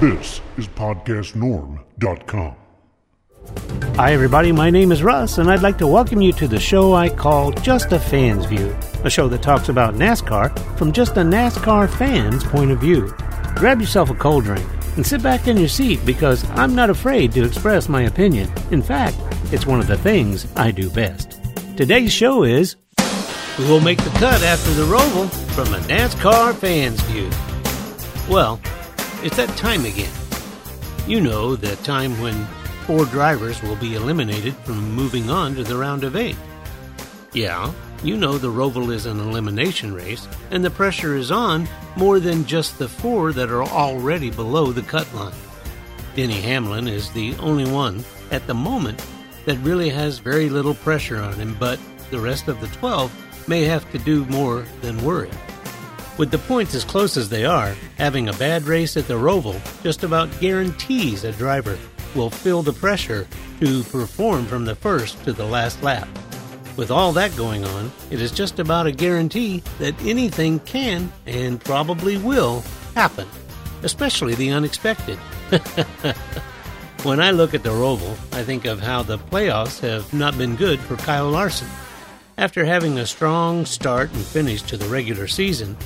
This is PodcastNorm.com. Hi, everybody. My name is Russ, and I'd like to welcome you to the show I call Just a Fan's View, a show that talks about NASCAR from just a NASCAR fan's point of view. Grab yourself a cold drink and sit back in your seat because I'm not afraid to express my opinion. In fact, it's one of the things I do best. Today's show is Who Will Make the Cut After the Roval from a NASCAR fan's view. Well, it's that time again. You know, the time when four drivers will be eliminated from moving on to the round of eight. Yeah, you know the Roval is an elimination race, and the pressure is on more than just the four that are already below the cut line. Denny Hamlin is the only one at the moment that really has very little pressure on him, but the rest of the 12 may have to do more than worry. With the points as close as they are, having a bad race at the Roval just about guarantees a driver will feel the pressure to perform from the first to the last lap. With all that going on, it is just about a guarantee that anything can and probably will happen, especially the unexpected. when I look at the Roval, I think of how the playoffs have not been good for Kyle Larson. After having a strong start and finish to the regular season,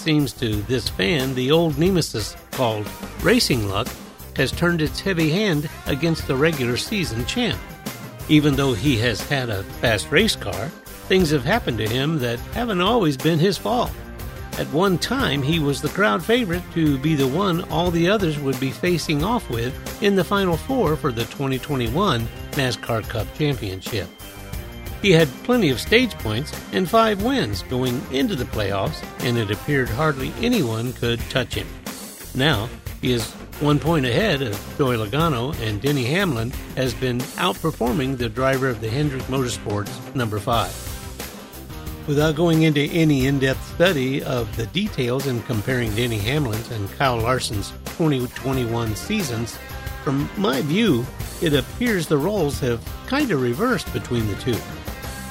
seems to this fan the old nemesis called racing luck has turned its heavy hand against the regular season champ. Even though he has had a fast race car, things have happened to him that haven't always been his fault. At one time, he was the crowd favorite to be the one all the others would be facing off with in the Final Four for the 2021 NASCAR Cup Championship. He had plenty of stage points and five wins going into the playoffs, and it appeared hardly anyone could touch him. Now, he is one point ahead of Joey Logano, and Denny Hamlin has been outperforming the driver of the Hendrick Motorsports number five. Without going into any in depth study of the details and comparing Denny Hamlin's and Kyle Larson's 2021 seasons, from my view, it appears the roles have kind of reversed between the two.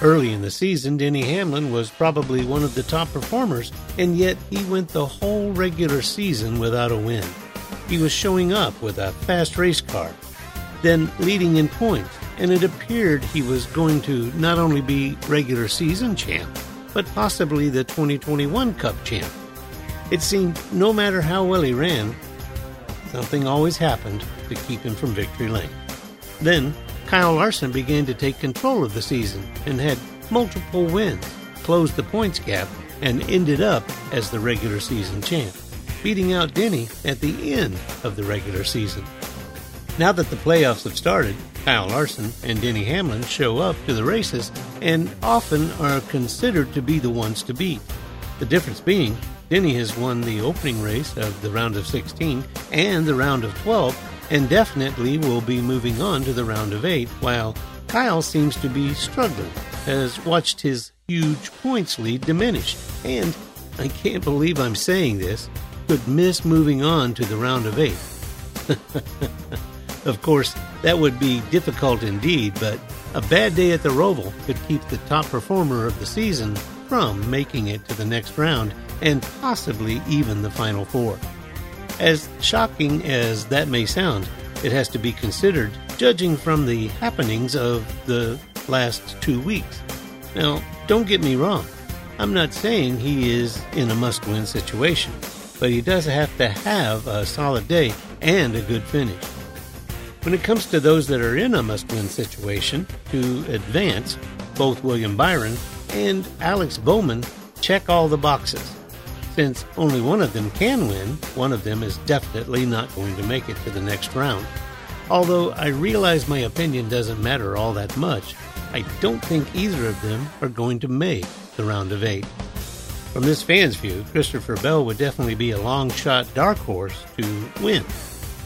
Early in the season, Denny Hamlin was probably one of the top performers, and yet he went the whole regular season without a win. He was showing up with a fast race car, then leading in points, and it appeared he was going to not only be regular season champ, but possibly the 2021 Cup champ. It seemed no matter how well he ran, something always happened to keep him from victory lane. Then Kyle Larson began to take control of the season and had multiple wins, closed the points gap, and ended up as the regular season champ, beating out Denny at the end of the regular season. Now that the playoffs have started, Kyle Larson and Denny Hamlin show up to the races and often are considered to be the ones to beat. The difference being, Denny has won the opening race of the round of 16 and the round of 12 and definitely will be moving on to the round of eight, while Kyle seems to be struggling, has watched his huge points lead diminish, and I can't believe I'm saying this, could miss moving on to the round of eight. of course, that would be difficult indeed, but a bad day at the Roval could keep the top performer of the season from making it to the next round and possibly even the final four. As shocking as that may sound, it has to be considered judging from the happenings of the last two weeks. Now, don't get me wrong, I'm not saying he is in a must win situation, but he does have to have a solid day and a good finish. When it comes to those that are in a must win situation to advance, both William Byron and Alex Bowman check all the boxes. Since only one of them can win, one of them is definitely not going to make it to the next round. Although I realize my opinion doesn't matter all that much, I don't think either of them are going to make the round of eight. From this fan's view, Christopher Bell would definitely be a long shot dark horse to win.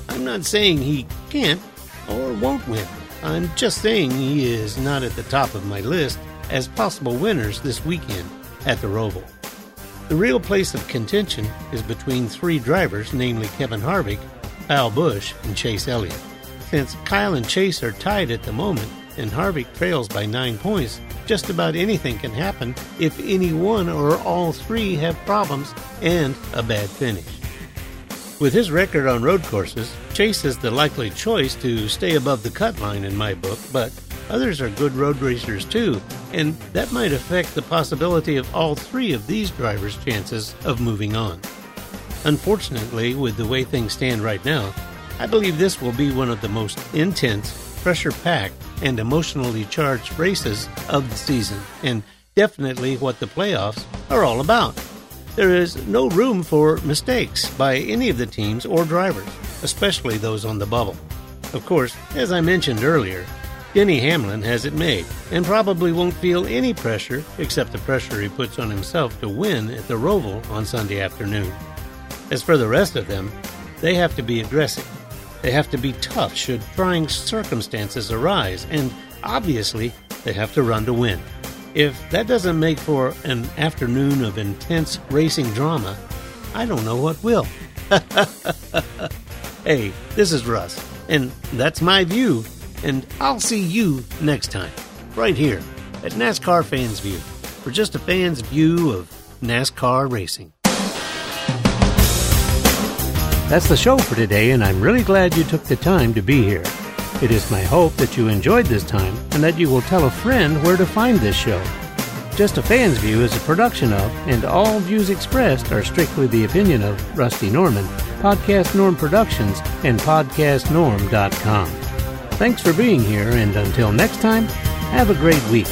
I'm not saying he can't or won't win. I'm just saying he is not at the top of my list as possible winners this weekend at the Roval. The real place of contention is between three drivers, namely Kevin Harvick, Kyle Busch, and Chase Elliott. Since Kyle and Chase are tied at the moment, and Harvick trails by nine points, just about anything can happen if any one or all three have problems and a bad finish. With his record on road courses, Chase is the likely choice to stay above the cut line in my book, but others are good road racers too, and that might affect the possibility of all three of these drivers' chances of moving on. Unfortunately, with the way things stand right now, I believe this will be one of the most intense, pressure packed, and emotionally charged races of the season, and definitely what the playoffs are all about. There is no room for mistakes by any of the teams or drivers, especially those on the bubble. Of course, as I mentioned earlier, Denny Hamlin has it made and probably won't feel any pressure except the pressure he puts on himself to win at the Roval on Sunday afternoon. As for the rest of them, they have to be aggressive. They have to be tough should trying circumstances arise, and obviously, they have to run to win. If that doesn't make for an afternoon of intense racing drama, I don't know what will. hey, this is Russ, and that's my view, and I'll see you next time, right here at NASCAR Fans View, for just a fan's view of NASCAR racing. That's the show for today, and I'm really glad you took the time to be here. It is my hope that you enjoyed this time and that you will tell a friend where to find this show. Just a Fan's View is a production of, and all views expressed are strictly the opinion of Rusty Norman, Podcast Norm Productions, and PodcastNorm.com. Thanks for being here, and until next time, have a great week.